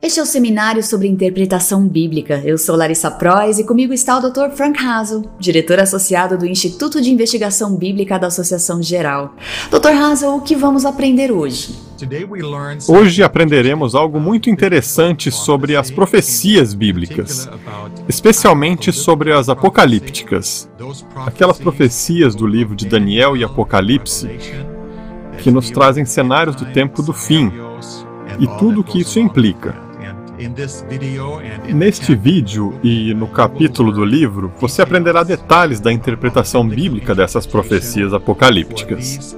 Este é o seminário sobre interpretação bíblica. Eu sou Larissa Prois e comigo está o Dr. Frank Hazel, diretor associado do Instituto de Investigação Bíblica da Associação Geral. Dr. Hazel, o que vamos aprender hoje? Hoje aprenderemos algo muito interessante sobre as profecias bíblicas, especialmente sobre as apocalípticas, aquelas profecias do livro de Daniel e Apocalipse que nos trazem cenários do tempo do fim e tudo o que isso implica. Neste vídeo e no capítulo do livro, você aprenderá detalhes da interpretação bíblica dessas profecias apocalípticas.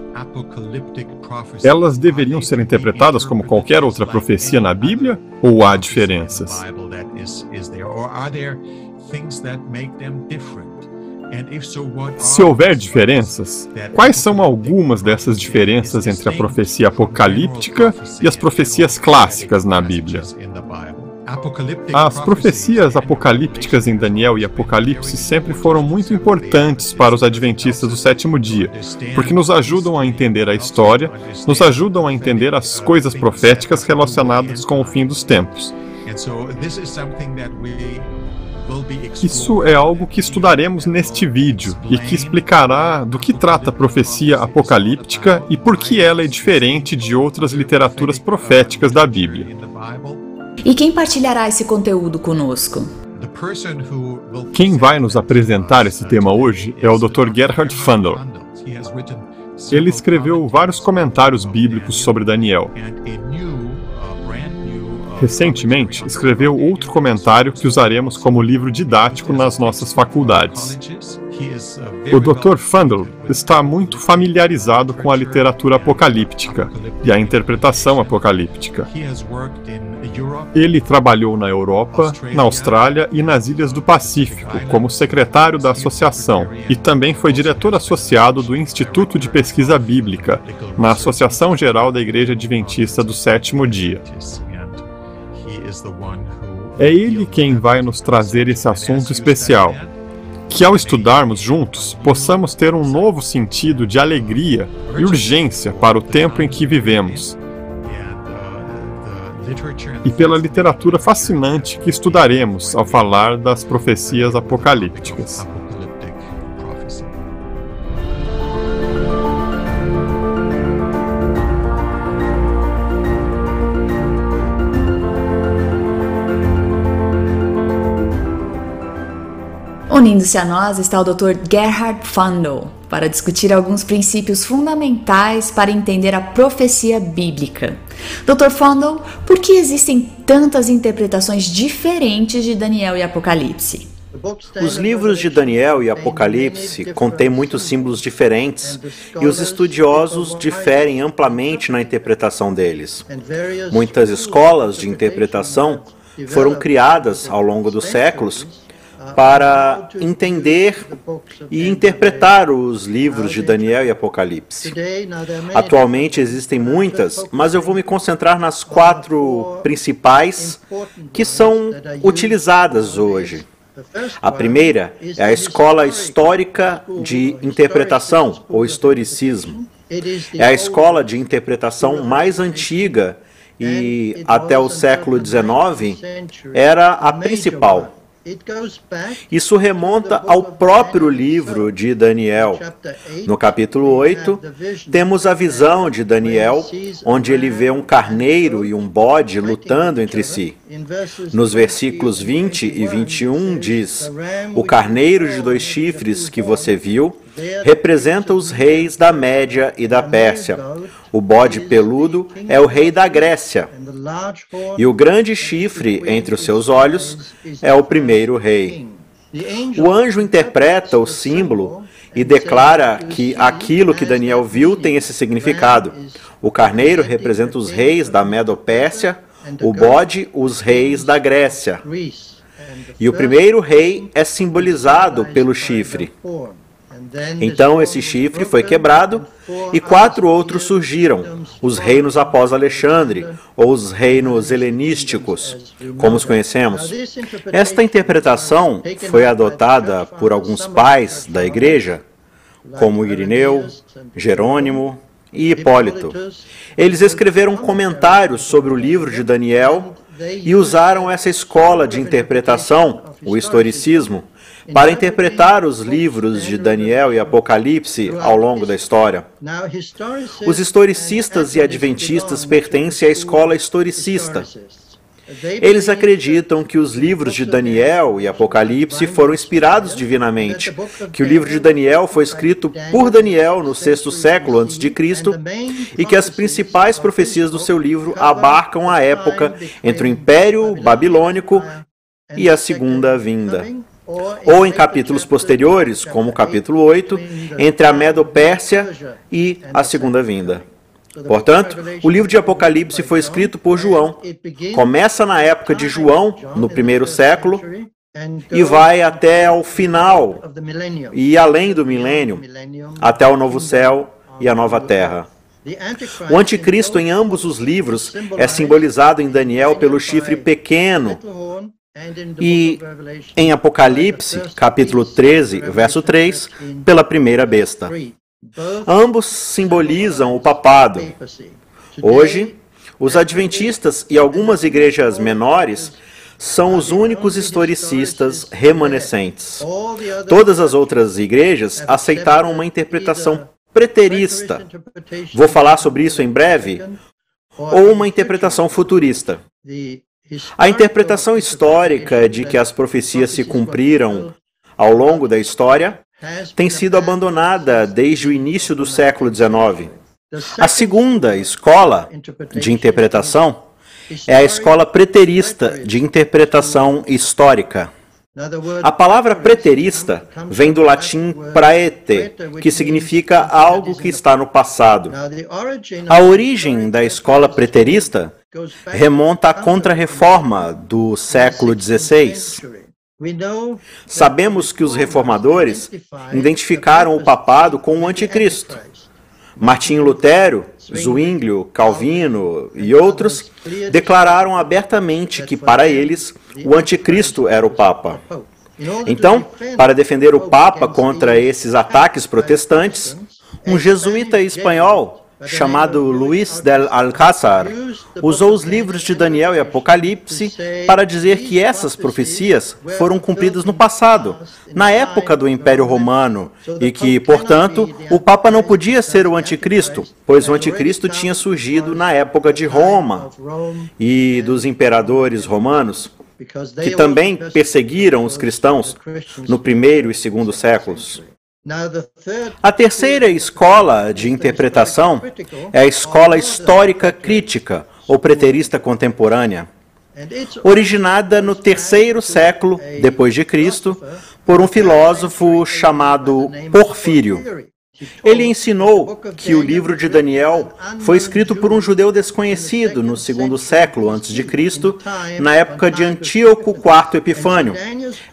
Elas deveriam ser interpretadas como qualquer outra profecia na Bíblia ou há diferenças? Se houver diferenças, quais são algumas dessas diferenças entre a profecia apocalíptica e as profecias clássicas na Bíblia? As profecias apocalípticas em Daniel e Apocalipse sempre foram muito importantes para os adventistas do sétimo dia, porque nos ajudam a entender a história, nos ajudam a entender as coisas proféticas relacionadas com o fim dos tempos. Isso é algo que estudaremos neste vídeo e que explicará do que trata a profecia apocalíptica e por que ela é diferente de outras literaturas proféticas da Bíblia. E quem partilhará esse conteúdo conosco? Quem vai nos apresentar esse tema hoje é o Dr. Gerhard Fundel. Ele escreveu vários comentários bíblicos sobre Daniel. Recentemente, escreveu outro comentário que usaremos como livro didático nas nossas faculdades. O Dr. Fundle está muito familiarizado com a literatura apocalíptica e a interpretação apocalíptica. Ele trabalhou na Europa, na Austrália e nas ilhas do Pacífico como secretário da associação e também foi diretor associado do Instituto de Pesquisa Bíblica na Associação Geral da Igreja Adventista do Sétimo Dia. É ele quem vai nos trazer esse assunto especial que ao estudarmos juntos possamos ter um novo sentido de alegria e urgência para o tempo em que vivemos. E pela literatura fascinante que estudaremos ao falar das profecias apocalípticas. Unindo-se a nós está o Dr. Gerhard Fundel para discutir alguns princípios fundamentais para entender a profecia bíblica. Dr. Fundel, por que existem tantas interpretações diferentes de Daniel e Apocalipse? Os livros de Daniel e Apocalipse contêm muitos símbolos diferentes e os estudiosos diferem amplamente na interpretação deles. Muitas escolas de interpretação foram criadas ao longo dos séculos para entender e interpretar os livros de Daniel e Apocalipse. Atualmente existem muitas, mas eu vou me concentrar nas quatro principais que são utilizadas hoje. A primeira é a escola histórica de interpretação, ou historicismo. É a escola de interpretação mais antiga e, até o século XIX, era a principal. Isso remonta ao próprio livro de Daniel. No capítulo 8, temos a visão de Daniel, onde ele vê um carneiro e um bode lutando entre si. Nos versículos 20 e 21 diz: O carneiro de dois chifres que você viu representa os reis da Média e da Pérsia. O bode peludo é o rei da Grécia. E o grande chifre entre os seus olhos é o primeiro rei. O anjo interpreta o símbolo e declara que aquilo que Daniel viu tem esse significado. O carneiro representa os reis da Medo-Pérsia, o bode, os reis da Grécia. E o primeiro rei é simbolizado pelo chifre. Então esse chifre foi quebrado e quatro outros surgiram, os reinos após Alexandre, ou os reinos helenísticos, como os conhecemos. Esta interpretação foi adotada por alguns pais da igreja, como Irineu, Jerônimo e Hipólito. Eles escreveram comentários sobre o livro de Daniel e usaram essa escola de interpretação, o historicismo, para interpretar os livros de Daniel e Apocalipse ao longo da história. Os historicistas e adventistas pertencem à escola historicista. Eles acreditam que os livros de Daniel e Apocalipse foram inspirados divinamente, que o livro de Daniel foi escrito por Daniel no sexto século antes de Cristo e que as principais profecias do seu livro abarcam a época entre o Império Babilônico e a Segunda Vinda ou em capítulos posteriores, como o capítulo 8, entre a Medo-Pérsia e a Segunda Vinda. Portanto, o livro de Apocalipse foi escrito por João. Começa na época de João, no primeiro século, e vai até o final e além do milênio, até o novo céu e a nova terra. O anticristo em ambos os livros é simbolizado em Daniel pelo chifre pequeno e em Apocalipse, capítulo 13, verso 3, pela primeira besta. Ambos simbolizam o papado. Hoje, os adventistas e algumas igrejas menores são os únicos historicistas remanescentes. Todas as outras igrejas aceitaram uma interpretação preterista. Vou falar sobre isso em breve. Ou uma interpretação futurista. A interpretação histórica de que as profecias se cumpriram ao longo da história tem sido abandonada desde o início do século XIX. A segunda escola de interpretação é a escola preterista de interpretação histórica. A palavra preterista vem do latim praete, que significa algo que está no passado. A origem da escola preterista remonta à Contra-Reforma do século XVI. Sabemos que os reformadores identificaram o papado com o anticristo. Martinho Lutero, Zwinglio, Calvino e outros declararam abertamente que para eles o anticristo era o papa. Então, para defender o papa contra esses ataques protestantes, um jesuíta espanhol chamado Luís del Alcázar, usou os livros de Daniel e Apocalipse para dizer que essas profecias foram cumpridas no passado, na época do Império Romano, e que, portanto, o Papa não podia ser o Anticristo, pois o Anticristo tinha surgido na época de Roma e dos imperadores romanos, que também perseguiram os cristãos no primeiro e segundo séculos. A terceira escola de interpretação é a escola histórica crítica ou preterista contemporânea, originada no terceiro século depois de Cristo por um filósofo chamado Porfírio. Ele ensinou que o livro de Daniel foi escrito por um judeu desconhecido no segundo século antes de Cristo, na época de Antíoco IV Epifânio.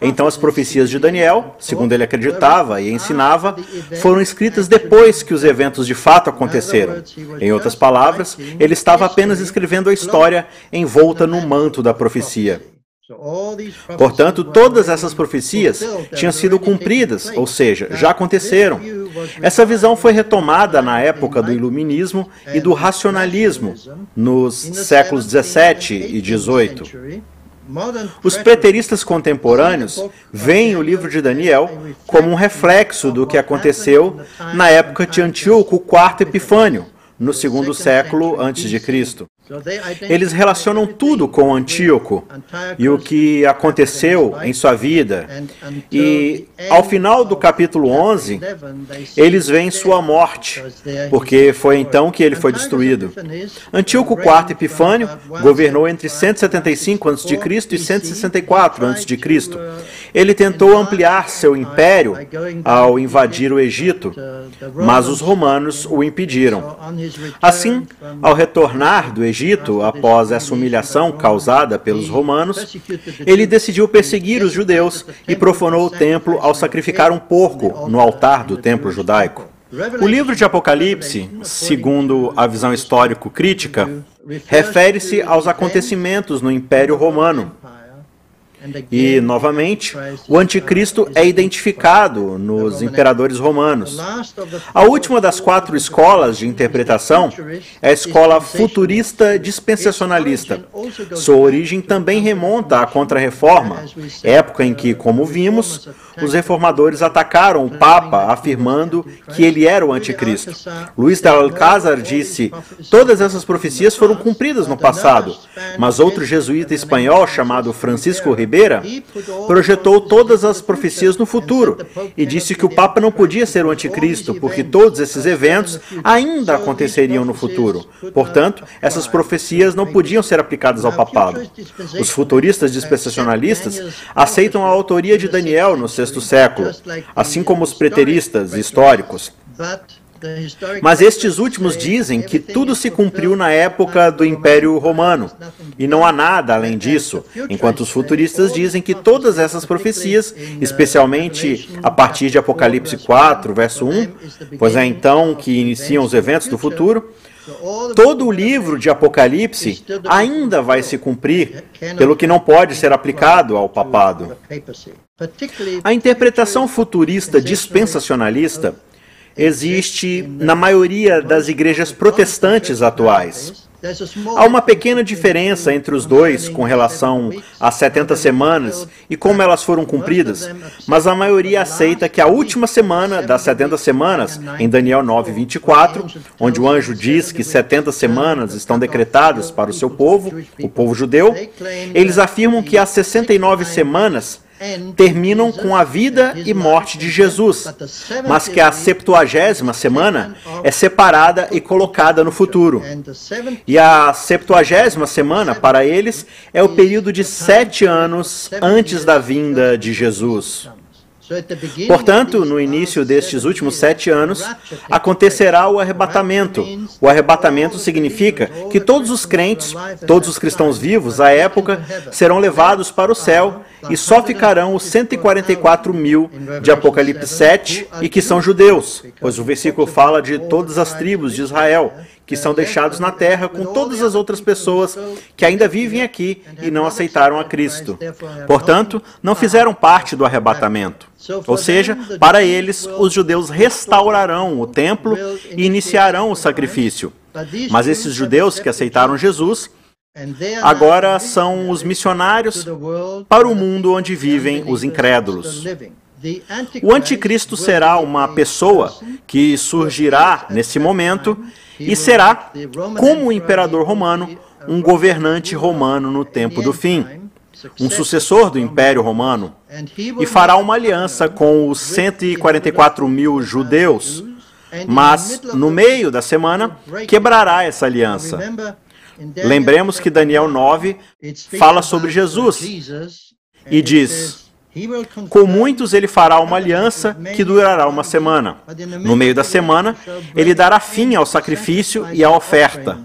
Então as profecias de Daniel, segundo ele acreditava e ensinava, foram escritas depois que os eventos de fato aconteceram. Em outras palavras, ele estava apenas escrevendo a história envolta no manto da profecia. Portanto, todas essas profecias tinham sido cumpridas, ou seja, já aconteceram. Essa visão foi retomada na época do Iluminismo e do racionalismo, nos séculos 17 e 18. Os preteristas contemporâneos veem o livro de Daniel como um reflexo do que aconteceu na época de Antíoco IV Epifânio, no segundo século antes de Cristo. Eles relacionam tudo com Antíoco e o que aconteceu em sua vida. E ao final do capítulo 11, eles veem sua morte, porque foi então que ele foi destruído. Antíoco IV Epifânio governou entre 175 a.C. e 164 a.C. Ele tentou ampliar seu império ao invadir o Egito, mas os romanos o impediram. Assim, ao retornar do Egito, Egito, após essa humilhação causada pelos romanos, ele decidiu perseguir os judeus e profanou o templo ao sacrificar um porco no altar do templo judaico. O livro de Apocalipse, segundo a visão histórico-crítica, refere-se aos acontecimentos no Império Romano. E, novamente, o anticristo é identificado nos imperadores romanos. A última das quatro escolas de interpretação é a escola futurista dispensacionalista. Sua origem também remonta à Contra-Reforma, época em que, como vimos, os reformadores atacaram o Papa, afirmando que ele era o anticristo. Luís de Alcázar disse: todas essas profecias foram cumpridas no passado, mas outro jesuíta espanhol chamado Francisco Projetou todas as profecias no futuro e disse que o Papa não podia ser o anticristo, porque todos esses eventos ainda aconteceriam no futuro. Portanto, essas profecias não podiam ser aplicadas ao papado. Os futuristas dispensacionalistas aceitam a autoria de Daniel no sexto século, assim como os preteristas históricos. Mas estes últimos dizem que tudo se cumpriu na época do Império Romano, e não há nada além disso, enquanto os futuristas dizem que todas essas profecias, especialmente a partir de Apocalipse 4, verso 1, pois é então que iniciam os eventos do futuro, Todo o livro de Apocalipse ainda vai se cumprir, pelo que não pode ser aplicado ao papado. A interpretação futurista dispensacionalista existe na maioria das igrejas protestantes atuais. Há uma pequena diferença entre os dois com relação às 70 semanas e como elas foram cumpridas, mas a maioria aceita que a última semana das 70 semanas, em Daniel 9, 24, onde o anjo diz que 70 semanas estão decretadas para o seu povo, o povo judeu, eles afirmam que as 69 semanas terminam com a vida e morte de Jesus, mas que a septuagésima semana é separada e colocada no futuro. E a septuagésima semana, para eles, é o período de sete anos antes da vinda de Jesus. Portanto, no início destes últimos sete anos, acontecerá o arrebatamento. O arrebatamento significa que todos os crentes, todos os cristãos vivos à época, serão levados para o céu e só ficarão os 144 mil de Apocalipse 7 e que são judeus, pois o versículo fala de todas as tribos de Israel que são deixados na terra com todas as outras pessoas que ainda vivem aqui e não aceitaram a Cristo. Portanto, não fizeram parte do arrebatamento. Ou seja, para eles, os judeus restaurarão o templo e iniciarão o sacrifício. Mas esses judeus que aceitaram Jesus agora são os missionários para o mundo onde vivem os incrédulos. O anticristo será uma pessoa que surgirá nesse momento e será, como o imperador romano, um governante romano no tempo do fim, um sucessor do Império Romano, e fará uma aliança com os 144 mil judeus, mas no meio da semana quebrará essa aliança. Lembremos que Daniel 9 fala sobre Jesus e diz: com muitos ele fará uma aliança que durará uma semana. No meio da semana, ele dará fim ao sacrifício e à oferta.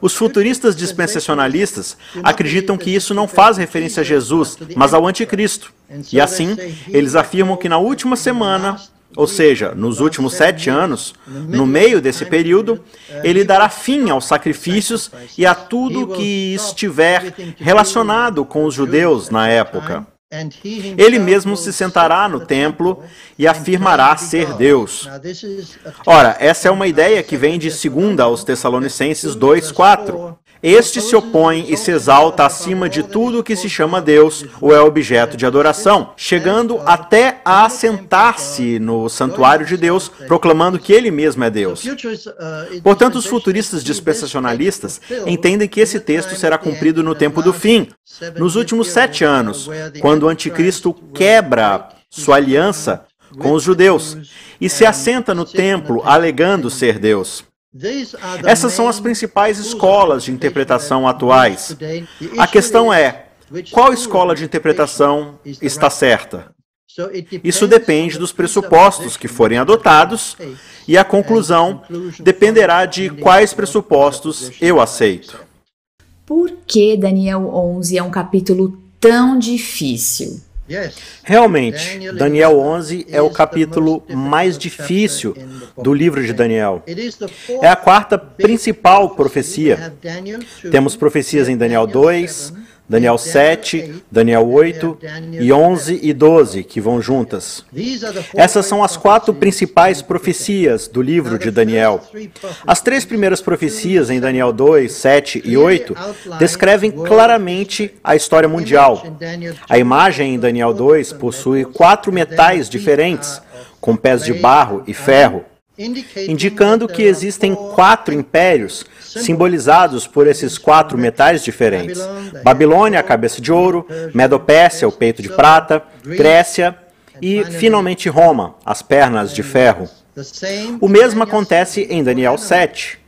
Os futuristas dispensacionalistas acreditam que isso não faz referência a Jesus, mas ao Anticristo. E assim, eles afirmam que na última semana, ou seja, nos últimos sete anos, no meio desse período, ele dará fim aos sacrifícios e a tudo que estiver relacionado com os judeus na época. Ele mesmo se sentará no templo e afirmará ser Deus. Ora, essa é uma ideia que vem de 2 aos Tessalonicenses 2:4. Este se opõe e se exalta acima de tudo que se chama Deus ou é objeto de adoração, chegando até a assentar-se no santuário de Deus, proclamando que ele mesmo é Deus. Portanto, os futuristas dispensacionalistas entendem que esse texto será cumprido no tempo do fim, nos últimos sete anos, quando o anticristo quebra sua aliança com os judeus e se assenta no templo alegando ser Deus. Essas são as principais escolas de interpretação atuais. A questão é: qual escola de interpretação está certa? Isso depende dos pressupostos que forem adotados e a conclusão dependerá de quais pressupostos eu aceito. Por que Daniel 11 é um capítulo tão difícil? Realmente, Daniel 11 é o capítulo mais difícil do livro de Daniel. É a quarta principal profecia. Temos profecias em Daniel 2, Daniel 7, Daniel 8 e 11 e 12, que vão juntas. Essas são as quatro principais profecias do livro de Daniel. As três primeiras profecias em Daniel 2, 7 e 8 descrevem claramente a história mundial. A imagem em Daniel 2 possui quatro metais diferentes, com pés de barro e ferro indicando que existem quatro impérios simbolizados por esses quatro metais diferentes: Babilônia, a cabeça de ouro, Medopécia, o peito de prata, Grécia e, finalmente, Roma, as pernas de ferro. O mesmo acontece em Daniel 7.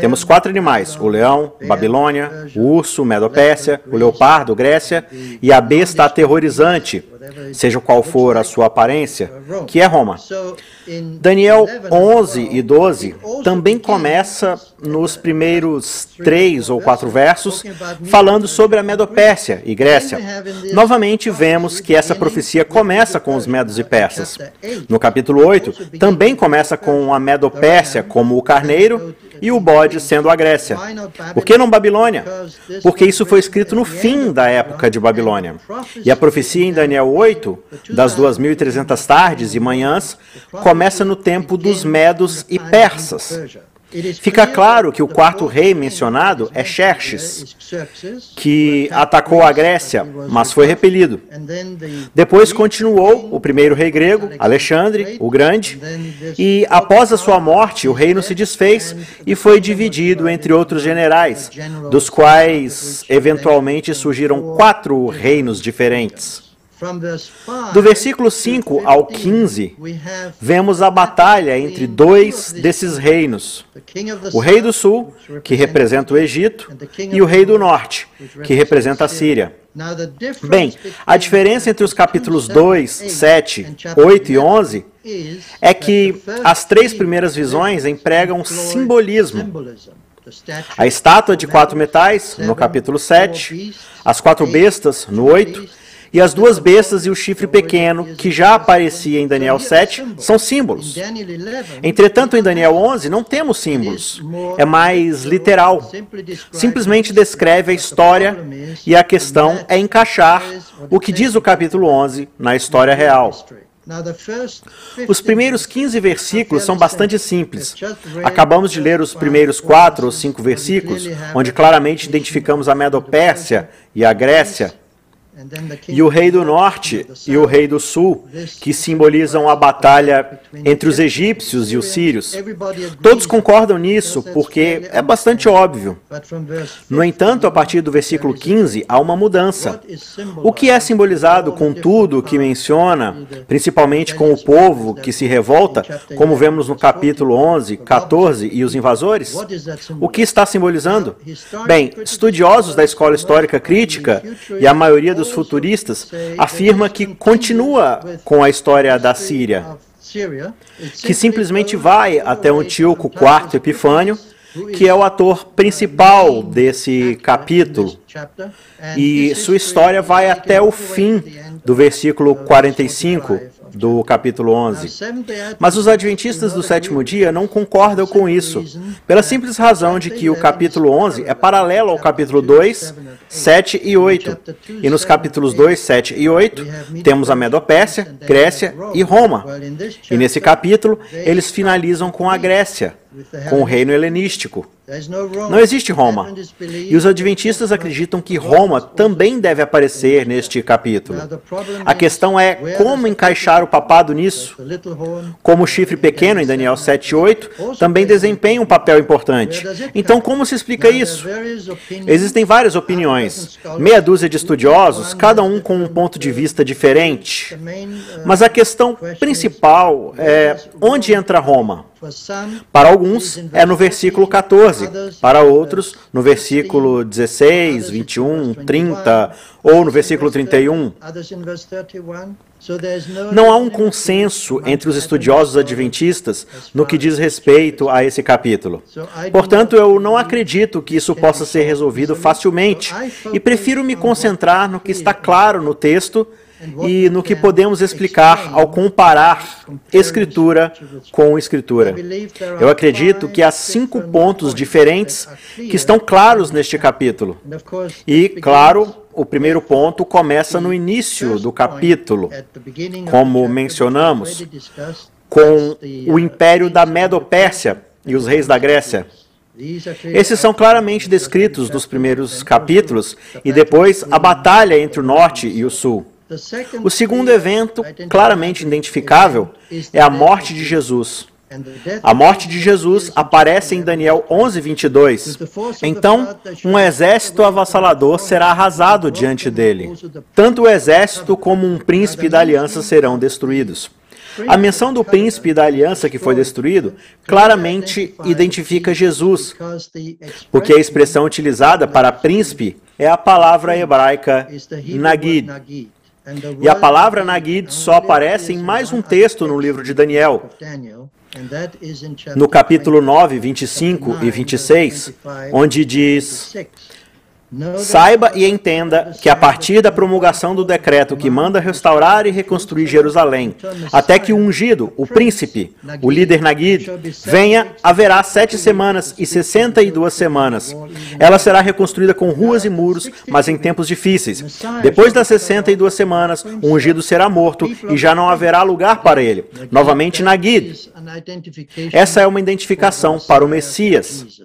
Temos quatro animais: o leão, Babilônia, o urso, Medopécia, o leopardo, Grécia, e a besta aterrorizante, seja qual for a sua aparência, que é Roma. Daniel 11 e 12 também começa nos primeiros três ou quatro versos falando sobre a Medopérsia e Grécia. Novamente vemos que essa profecia começa com os medos e persas. No capítulo 8 também começa com a Medopérsia como o carneiro e o bode sendo a Grécia. Por que não Babilônia? Porque isso foi escrito no fim da época de Babilônia. E a profecia em Daniel 8, das 2.300 tardes e manhãs, começa no tempo dos medos e persas. Fica claro que o quarto rei mencionado é Xerxes, que atacou a Grécia, mas foi repelido. Depois continuou o primeiro rei grego, Alexandre, o Grande, e após a sua morte, o reino se desfez e foi dividido entre outros generais, dos quais eventualmente surgiram quatro reinos diferentes. Do versículo 5 ao 15, vemos a batalha entre dois desses reinos: o rei do sul, que representa o Egito, e o rei do norte, que representa a Síria. Bem, a diferença entre os capítulos 2, 7, 8 e 11 é que as três primeiras visões empregam simbolismo. A estátua de quatro metais, no capítulo 7, as quatro bestas, no 8, e as duas bestas e o chifre pequeno, que já aparecia em Daniel 7, são símbolos. Entretanto, em Daniel 11, não temos símbolos. É mais literal. Simplesmente descreve a história e a questão é encaixar o que diz o capítulo 11 na história real. Os primeiros 15 versículos são bastante simples. Acabamos de ler os primeiros quatro ou cinco versículos, onde claramente identificamos a Medopérsia e a Grécia e o rei do norte e o rei do sul, que simbolizam a batalha entre os egípcios e os sírios. Todos concordam nisso porque é bastante óbvio. No entanto, a partir do versículo 15, há uma mudança. O que é simbolizado com tudo que menciona, principalmente com o povo que se revolta, como vemos no capítulo 11, 14 e os invasores? O que está simbolizando? Bem, estudiosos da escola histórica crítica e a maioria dos futuristas afirma que continua com a história da Síria, que simplesmente vai até Antíoco IV Epifânio, que é o ator principal desse capítulo. E sua história vai até o fim do versículo 45 do capítulo 11. Mas os adventistas do sétimo dia não concordam com isso, pela simples razão de que o capítulo 11 é paralelo ao capítulo 2, 7 e 8. E nos capítulos 2, 7 e 8 temos a Medopécia, Grécia e Roma. E nesse capítulo eles finalizam com a Grécia, com o reino helenístico. Não existe Roma. E os adventistas acreditam que Roma também deve aparecer neste capítulo. A questão é como encaixar o papado nisso. Como o chifre pequeno em Daniel 7:8 também desempenha um papel importante. Então, como se explica isso? Existem várias opiniões, meia dúzia de estudiosos, cada um com um ponto de vista diferente. Mas a questão principal é onde entra Roma? Para alguns, é no versículo 14, para outros, no versículo 16, 21, 30 ou no versículo 31. Não há um consenso entre os estudiosos adventistas no que diz respeito a esse capítulo. Portanto, eu não acredito que isso possa ser resolvido facilmente e prefiro me concentrar no que está claro no texto e no que podemos explicar ao comparar Escritura com Escritura. Eu acredito que há cinco pontos diferentes que estão claros neste capítulo. E, claro, o primeiro ponto começa no início do capítulo, como mencionamos, com o império da Medo-Pérsia e os reis da Grécia. Esses são claramente descritos nos primeiros capítulos e depois a batalha entre o norte e o sul. O segundo evento, claramente identificável, é a morte de Jesus. A morte de Jesus aparece em Daniel 11, 22. Então, um exército avassalador será arrasado diante dele. Tanto o exército como um príncipe da aliança serão destruídos. A menção do príncipe da aliança que foi destruído claramente identifica Jesus, porque a expressão utilizada para príncipe é a palavra hebraica Nagid. E a palavra Nagid só aparece em mais um texto no livro de Daniel, no capítulo 9, 25 e 26, onde diz: Saiba e entenda que a partir da promulgação do decreto que manda restaurar e reconstruir Jerusalém, até que o ungido, o príncipe, o líder Nagid, venha, haverá sete semanas e sessenta e duas semanas. Ela será reconstruída com ruas e muros, mas em tempos difíceis. Depois das sessenta e duas semanas, o ungido será morto e já não haverá lugar para ele. Novamente Nagid. Essa é uma identificação para o Messias,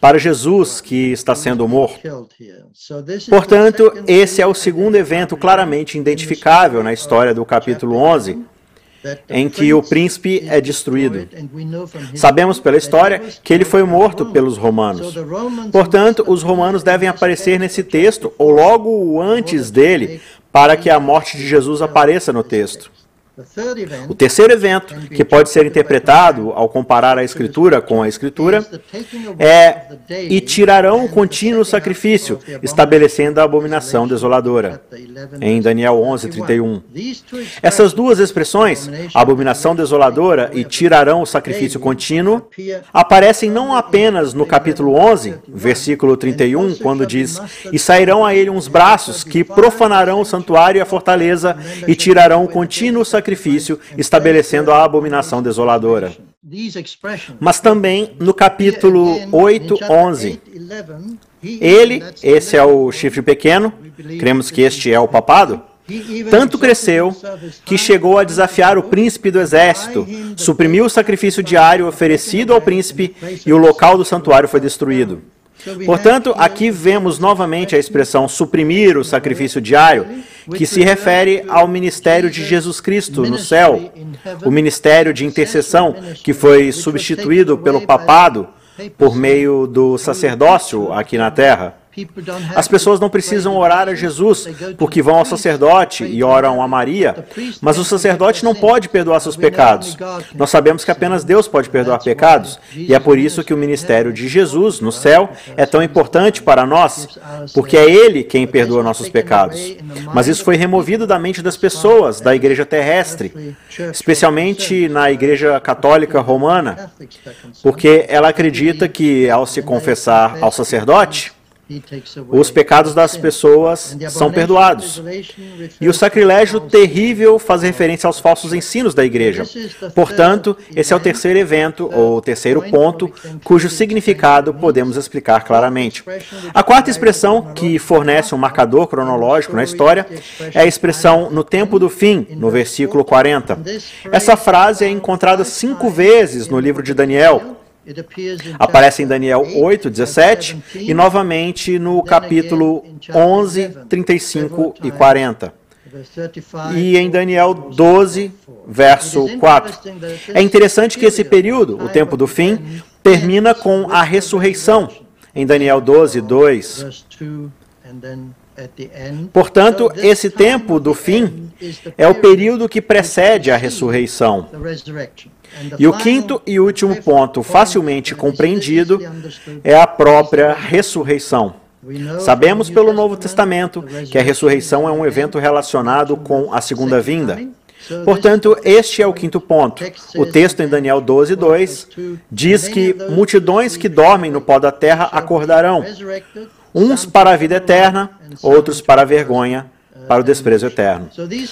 para Jesus que está sendo morto. Portanto, esse é o segundo evento claramente identificável na história do capítulo 11, em que o príncipe é destruído. Sabemos pela história que ele foi morto pelos romanos. Portanto, os romanos devem aparecer nesse texto ou logo antes dele para que a morte de Jesus apareça no texto. O terceiro evento, que pode ser interpretado ao comparar a Escritura com a Escritura, é: E tirarão o contínuo sacrifício, estabelecendo a abominação desoladora. Em Daniel 11, 31. Essas duas expressões, abominação desoladora e tirarão o sacrifício contínuo, aparecem não apenas no capítulo 11, versículo 31, quando diz: E sairão a ele uns braços que profanarão o santuário e a fortaleza e tirarão o contínuo sacrifício sacrifício, estabelecendo a abominação desoladora. Mas também no capítulo 8, 11. Ele, esse é o chifre pequeno, cremos que este é o papado, tanto cresceu que chegou a desafiar o príncipe do exército, suprimiu o sacrifício diário oferecido ao príncipe e o local do santuário foi destruído. Portanto, aqui vemos novamente a expressão suprimir o sacrifício diário, que se refere ao ministério de Jesus Cristo no céu, o ministério de intercessão, que foi substituído pelo papado por meio do sacerdócio aqui na terra. As pessoas não precisam orar a Jesus porque vão ao sacerdote e oram a Maria, mas o sacerdote não pode perdoar seus pecados. Nós sabemos que apenas Deus pode perdoar pecados, e é por isso que o ministério de Jesus no céu é tão importante para nós, porque é Ele quem perdoa nossos pecados. Mas isso foi removido da mente das pessoas, da igreja terrestre, especialmente na igreja católica romana, porque ela acredita que ao se confessar ao sacerdote, os pecados das pessoas são perdoados. E o sacrilégio terrível faz referência aos falsos ensinos da igreja. Portanto, esse é o terceiro evento, ou terceiro ponto, cujo significado podemos explicar claramente. A quarta expressão, que fornece um marcador cronológico na história, é a expressão no tempo do fim, no versículo 40. Essa frase é encontrada cinco vezes no livro de Daniel. Aparece em Daniel 8, 17 e novamente no capítulo 11, 35 e 40. E em Daniel 12, verso 4. É interessante que esse período, o tempo do fim, termina com a ressurreição. Em Daniel 12, 2. Portanto, esse tempo do fim é o período que precede a ressurreição. E o quinto e último ponto, facilmente compreendido, é a própria ressurreição. Sabemos pelo Novo Testamento que a ressurreição é um evento relacionado com a segunda vinda. Portanto, este é o quinto ponto. O texto em Daniel 12, 2 diz que multidões que dormem no pó da terra acordarão, uns para a vida eterna, outros para a vergonha para o desprezo eterno.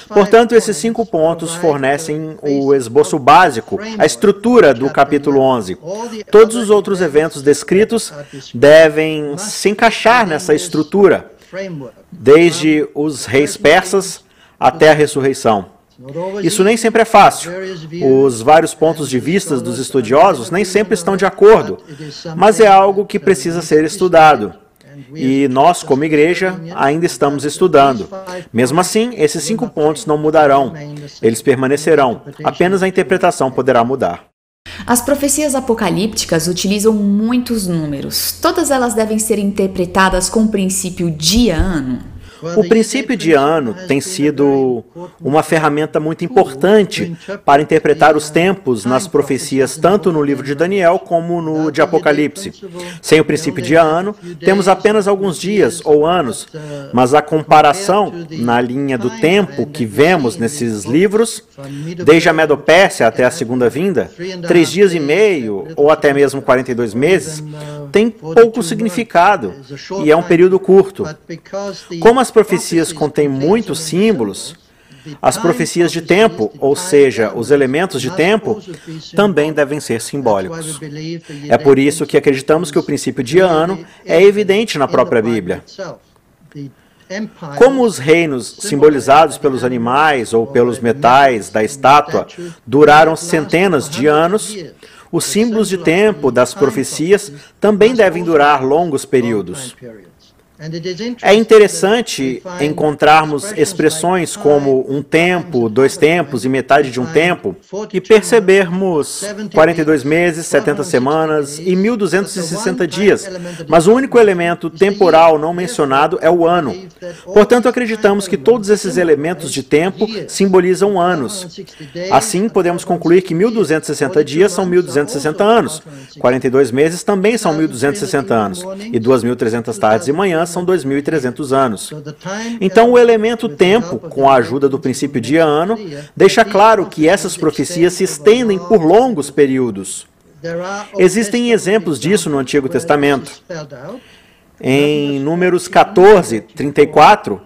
Portanto, esses cinco pontos fornecem o esboço básico, a estrutura do capítulo 11. Todos os outros eventos descritos devem se encaixar nessa estrutura, desde os reis persas até a ressurreição. Isso nem sempre é fácil. Os vários pontos de vista dos estudiosos nem sempre estão de acordo, mas é algo que precisa ser estudado. E nós, como igreja, ainda estamos estudando. Mesmo assim, esses cinco pontos não mudarão. Eles permanecerão. Apenas a interpretação poderá mudar. As profecias apocalípticas utilizam muitos números. Todas elas devem ser interpretadas com o princípio dia-ano. O princípio de ano tem sido uma ferramenta muito importante para interpretar os tempos nas profecias, tanto no livro de Daniel como no de Apocalipse. Sem o princípio de ano, temos apenas alguns dias ou anos, mas a comparação na linha do tempo que vemos nesses livros, desde a Medopérsia até a segunda vinda, três dias e meio ou até mesmo 42 meses, tem pouco significado e é um período curto. Como as profecias contêm muitos símbolos, as profecias de tempo, ou seja, os elementos de tempo, também devem ser simbólicos. É por isso que acreditamos que o princípio de ano é evidente na própria Bíblia. Como os reinos simbolizados pelos animais ou pelos metais da estátua duraram centenas de anos, os símbolos de tempo das profecias também devem durar longos períodos. É interessante encontrarmos expressões como um tempo, dois tempos e metade de um tempo e percebermos 42 meses, 70 semanas e 1260 dias, mas o único elemento temporal não mencionado é o ano. Portanto, acreditamos que todos esses elementos de tempo simbolizam anos. Assim, podemos concluir que 1260 dias são 1260 anos, 42 meses também são 1260 anos e 2300 tardes e manhãs são 2.300 anos. Então, o elemento tempo, com a ajuda do princípio de ano, deixa claro que essas profecias se estendem por longos períodos. Existem exemplos disso no Antigo Testamento. Em Números 14, 34,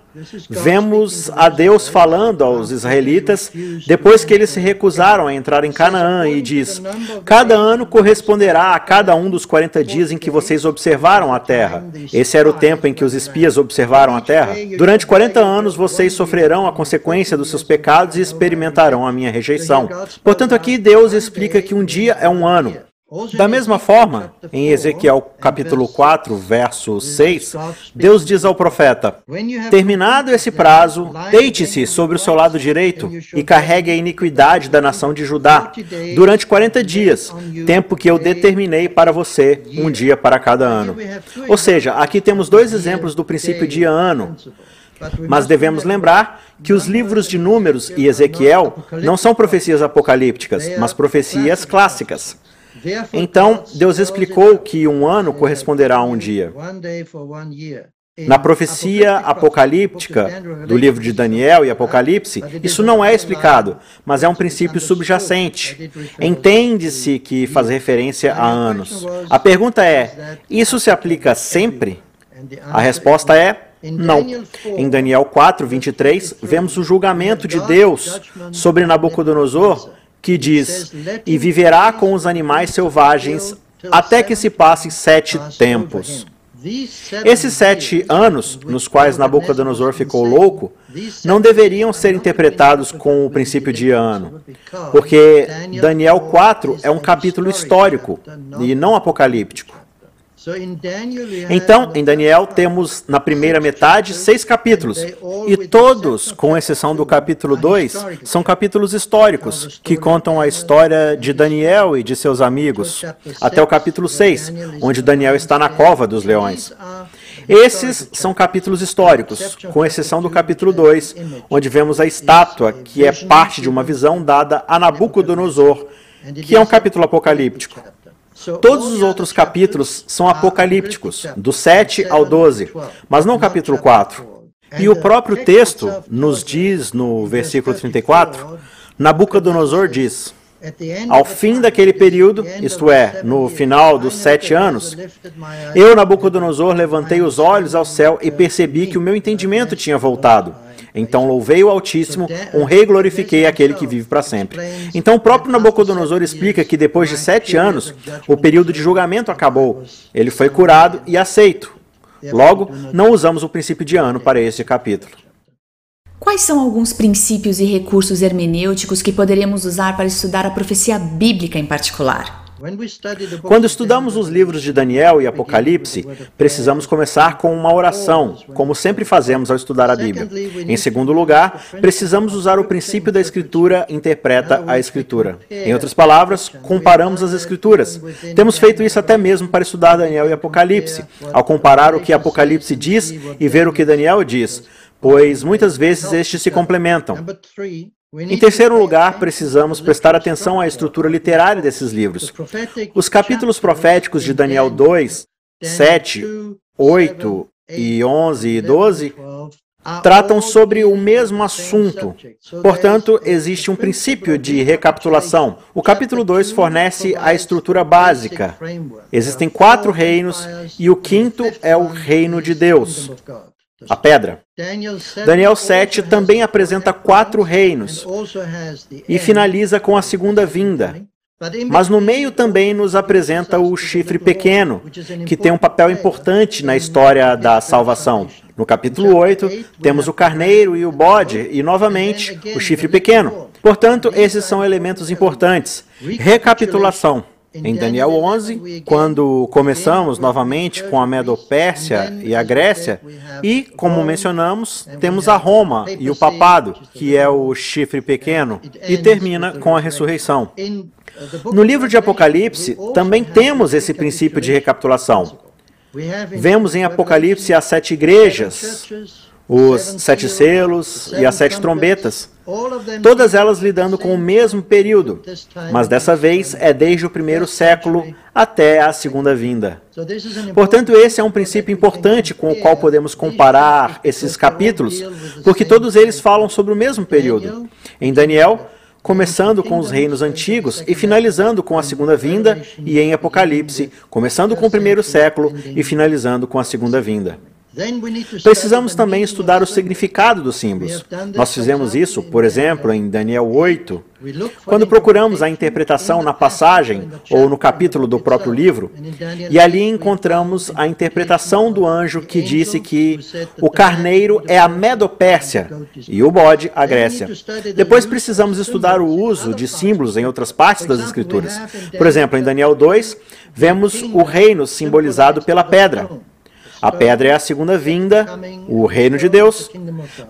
Vemos a Deus falando aos israelitas depois que eles se recusaram a entrar em Canaã e diz: Cada ano corresponderá a cada um dos 40 dias em que vocês observaram a terra. Esse era o tempo em que os espias observaram a terra. Durante 40 anos vocês sofrerão a consequência dos seus pecados e experimentarão a minha rejeição. Portanto, aqui Deus explica que um dia é um ano. Da mesma forma, em Ezequiel capítulo 4, verso 6, Deus diz ao profeta: Terminado esse prazo, deite-se sobre o seu lado direito e carregue a iniquidade da nação de Judá durante 40 dias, tempo que eu determinei para você, um dia para cada ano. Ou seja, aqui temos dois exemplos do princípio de ano. Mas devemos lembrar que os livros de Números e Ezequiel não são profecias apocalípticas, mas profecias clássicas. Então, Deus explicou que um ano corresponderá a um dia. Na profecia apocalíptica do livro de Daniel e Apocalipse, isso não é explicado, mas é um princípio subjacente. Entende-se que faz referência a anos. A pergunta é: isso se aplica sempre? A resposta é não. Em Daniel 4, 23, vemos o julgamento de Deus sobre Nabucodonosor que diz: E viverá com os animais selvagens até que se passem sete tempos. Esses sete anos, nos quais Nabucodonosor ficou louco, não deveriam ser interpretados com o princípio de ano, porque Daniel 4 é um capítulo histórico e não apocalíptico. Então, em Daniel, temos na primeira metade seis capítulos, e todos, com exceção do capítulo 2, são capítulos históricos, que contam a história de Daniel e de seus amigos, até o capítulo 6, onde Daniel está na cova dos leões. Esses são capítulos históricos, com exceção do capítulo 2, onde vemos a estátua, que é parte de uma visão dada a Nabucodonosor, que é um capítulo apocalíptico. Todos os outros capítulos são apocalípticos, do 7 ao 12, mas não o capítulo 4. E o próprio texto nos diz, no versículo 34, Nabucodonosor diz: Ao fim daquele período, isto é, no final dos sete anos, eu, Nabucodonosor, levantei os olhos ao céu e percebi que o meu entendimento tinha voltado. Então louvei o Altíssimo, honrei e glorifiquei aquele que vive para sempre. Então o próprio Nabucodonosor explica que depois de sete anos, o período de julgamento acabou. Ele foi curado e aceito. Logo, não usamos o princípio de ano para este capítulo. Quais são alguns princípios e recursos hermenêuticos que poderíamos usar para estudar a profecia bíblica em particular? Quando estudamos os livros de Daniel e Apocalipse, precisamos começar com uma oração, como sempre fazemos ao estudar a Bíblia. Em segundo lugar, precisamos usar o princípio da Escritura interpreta a Escritura. Em outras palavras, comparamos as Escrituras. Temos feito isso até mesmo para estudar Daniel e Apocalipse, ao comparar o que Apocalipse diz e ver o que Daniel diz, pois muitas vezes estes se complementam. Em terceiro lugar, precisamos prestar atenção à estrutura literária desses livros. Os capítulos proféticos de Daniel 2, 7, 8 e 11 e 12 tratam sobre o mesmo assunto. Portanto, existe um princípio de recapitulação. O capítulo 2 fornece a estrutura básica. Existem quatro reinos e o quinto é o reino de Deus a pedra. Daniel 7 também apresenta quatro reinos e finaliza com a segunda vinda. Mas no meio também nos apresenta o chifre pequeno, que tem um papel importante na história da salvação. No capítulo 8, temos o carneiro e o bode, e novamente o chifre pequeno. Portanto, esses são elementos importantes. Recapitulação. Em Daniel 11, quando começamos novamente com a Medo-Pérsia e a Grécia, e, como mencionamos, temos a Roma e o papado, que é o chifre pequeno, e termina com a ressurreição. No livro de Apocalipse, também temos esse princípio de recapitulação. Vemos em Apocalipse as sete igrejas, os sete selos e as sete trombetas, todas elas lidando com o mesmo período, mas dessa vez é desde o primeiro século até a segunda vinda. Portanto, esse é um princípio importante com o qual podemos comparar esses capítulos, porque todos eles falam sobre o mesmo período. Em Daniel, começando com os reinos antigos e finalizando com a segunda vinda, e em Apocalipse, começando com o primeiro século e finalizando com a segunda vinda. Precisamos também estudar o significado dos símbolos. Nós fizemos isso, por exemplo, em Daniel 8, quando procuramos a interpretação na passagem ou no capítulo do próprio livro, e ali encontramos a interpretação do anjo que disse que o carneiro é a Medopérsia e o bode a Grécia. Depois precisamos estudar o uso de símbolos em outras partes das Escrituras. Por exemplo, em Daniel 2, vemos o reino simbolizado pela pedra. A pedra é a segunda vinda, o reino de Deus,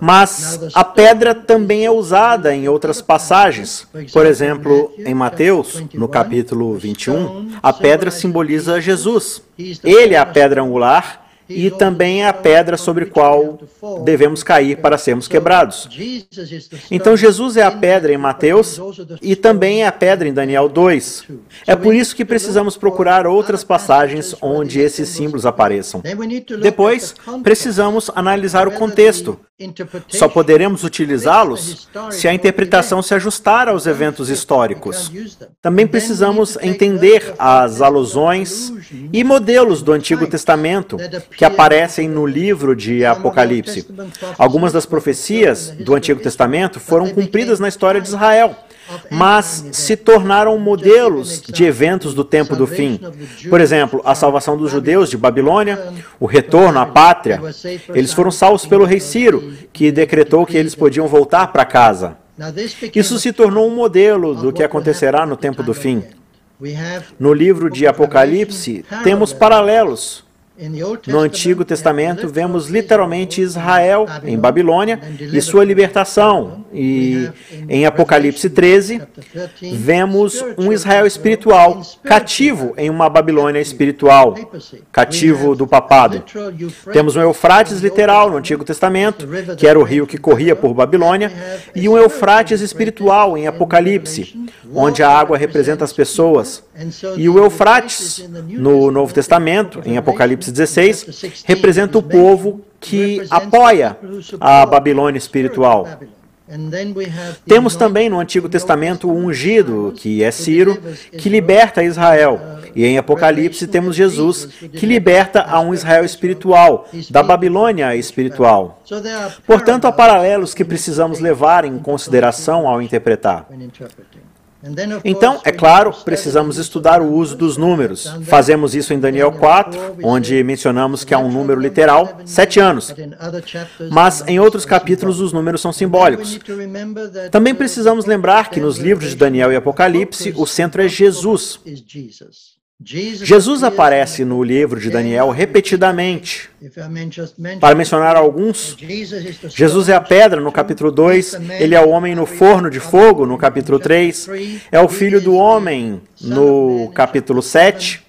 mas a pedra também é usada em outras passagens. Por exemplo, em Mateus, no capítulo 21, a pedra simboliza Jesus. Ele é a pedra angular e também a pedra sobre qual devemos cair para sermos quebrados. Então Jesus é a pedra em Mateus e também é a pedra em Daniel 2. É por isso que precisamos procurar outras passagens onde esses símbolos apareçam. Depois, precisamos analisar o contexto. Só poderemos utilizá-los se a interpretação se ajustar aos eventos históricos. Também precisamos entender as alusões e modelos do Antigo Testamento que aparecem no livro de Apocalipse. Algumas das profecias do Antigo Testamento foram cumpridas na história de Israel mas se tornaram modelos de eventos do tempo do fim. Por exemplo, a salvação dos judeus de Babilônia, o retorno à pátria. Eles foram salvos pelo rei Ciro, que decretou que eles podiam voltar para casa. Isso se tornou um modelo do que acontecerá no tempo do fim. No livro de Apocalipse, temos paralelos no Antigo Testamento, vemos literalmente Israel em Babilônia e sua libertação. E em Apocalipse 13, vemos um Israel espiritual cativo em uma Babilônia espiritual, cativo do papado. Temos um Eufrates literal no Antigo Testamento, que era o rio que corria por Babilônia, e um Eufrates espiritual em Apocalipse, onde a água representa as pessoas. E o Eufrates no Novo Testamento, em Apocalipse 16, representa o povo que apoia a Babilônia espiritual. Temos também no Antigo Testamento o ungido, que é Ciro, que liberta Israel. E em Apocalipse temos Jesus, que liberta a um Israel espiritual, da Babilônia espiritual. Portanto, há paralelos que precisamos levar em consideração ao interpretar. Então, é claro, precisamos estudar o uso dos números. Fazemos isso em Daniel 4, onde mencionamos que há um número literal, sete anos. Mas em outros capítulos os números são simbólicos. Também precisamos lembrar que nos livros de Daniel e Apocalipse o centro é Jesus. Jesus aparece no livro de Daniel repetidamente. Para mencionar alguns, Jesus é a pedra no capítulo 2, ele é o homem no forno de fogo no capítulo 3, é o filho do homem no capítulo 7,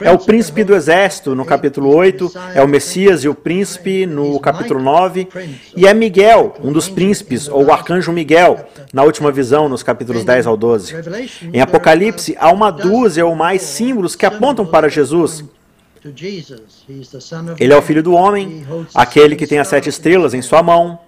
é o príncipe do exército no capítulo 8, é o Messias e o príncipe no capítulo 9, e é Miguel, um dos príncipes, ou o arcanjo Miguel, na última visão, nos capítulos 10 ao 12. Em Apocalipse, há uma dúzia ou mais símbolos que apontam para Jesus. Ele é o filho do homem, aquele que tem as sete estrelas em sua mão.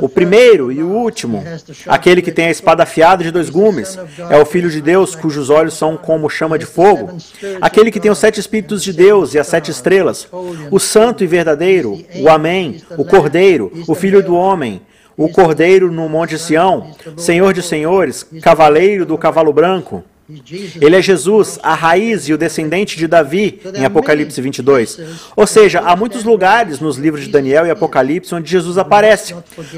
O primeiro e o último, aquele que tem a espada afiada de dois gumes, é o Filho de Deus, cujos olhos são como chama de fogo. Aquele que tem os sete Espíritos de Deus e as sete estrelas. O Santo e Verdadeiro, o Amém, o Cordeiro, o Filho do Homem, o Cordeiro no Monte Sião, Senhor de Senhores, Cavaleiro do Cavalo Branco. Ele é Jesus, a raiz e o descendente de Davi, em Apocalipse 22. Ou seja, há muitos lugares nos livros de Daniel e Apocalipse onde Jesus aparece.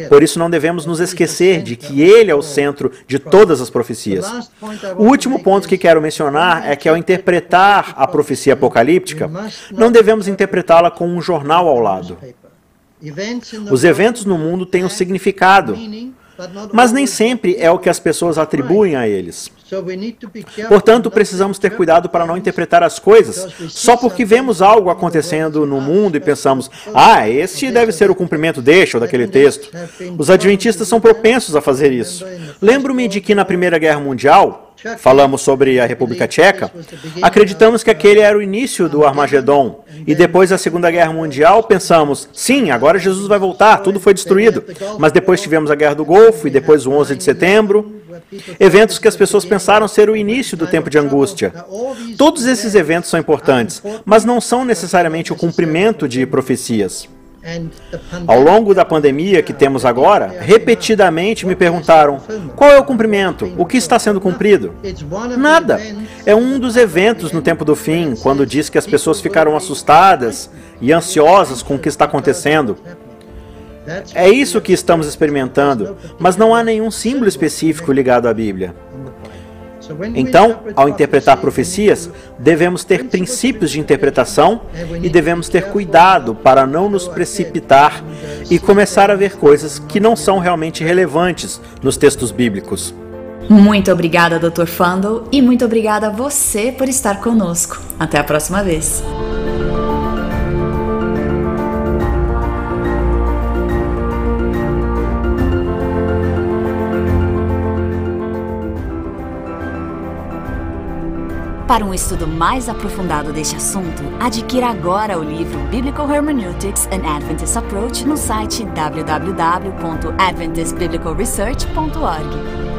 Por isso não devemos nos esquecer de que ele é o centro de todas as profecias. O último ponto que quero mencionar é que ao interpretar a profecia apocalíptica, não devemos interpretá-la com um jornal ao lado. Os eventos no mundo têm um significado, mas nem sempre é o que as pessoas atribuem a eles. Portanto, precisamos ter cuidado para não interpretar as coisas só porque vemos algo acontecendo no mundo e pensamos, ah, este deve ser o cumprimento deste ou daquele texto. Os adventistas são propensos a fazer isso. Lembro-me de que na Primeira Guerra Mundial, falamos sobre a República Tcheca, acreditamos que aquele era o início do Armagedon. E depois da Segunda Guerra Mundial, pensamos, sim, agora Jesus vai voltar, tudo foi destruído. Mas depois tivemos a Guerra do Golfo e depois o 11 de setembro. Eventos que as pessoas pensaram ser o início do tempo de angústia. Todos esses eventos são importantes, mas não são necessariamente o cumprimento de profecias. Ao longo da pandemia que temos agora, repetidamente me perguntaram: qual é o cumprimento? O que está sendo cumprido? Nada. É um dos eventos no tempo do fim, quando diz que as pessoas ficaram assustadas e ansiosas com o que está acontecendo. É isso que estamos experimentando, mas não há nenhum símbolo específico ligado à Bíblia. Então, ao interpretar profecias, devemos ter princípios de interpretação e devemos ter cuidado para não nos precipitar e começar a ver coisas que não são realmente relevantes nos textos bíblicos. Muito obrigada, Dr. Fundle, e muito obrigada a você por estar conosco. Até a próxima vez. Para um estudo mais aprofundado deste assunto, adquira agora o livro Biblical Hermeneutics and Adventist Approach no site www.adventistbiblicalresearch.org.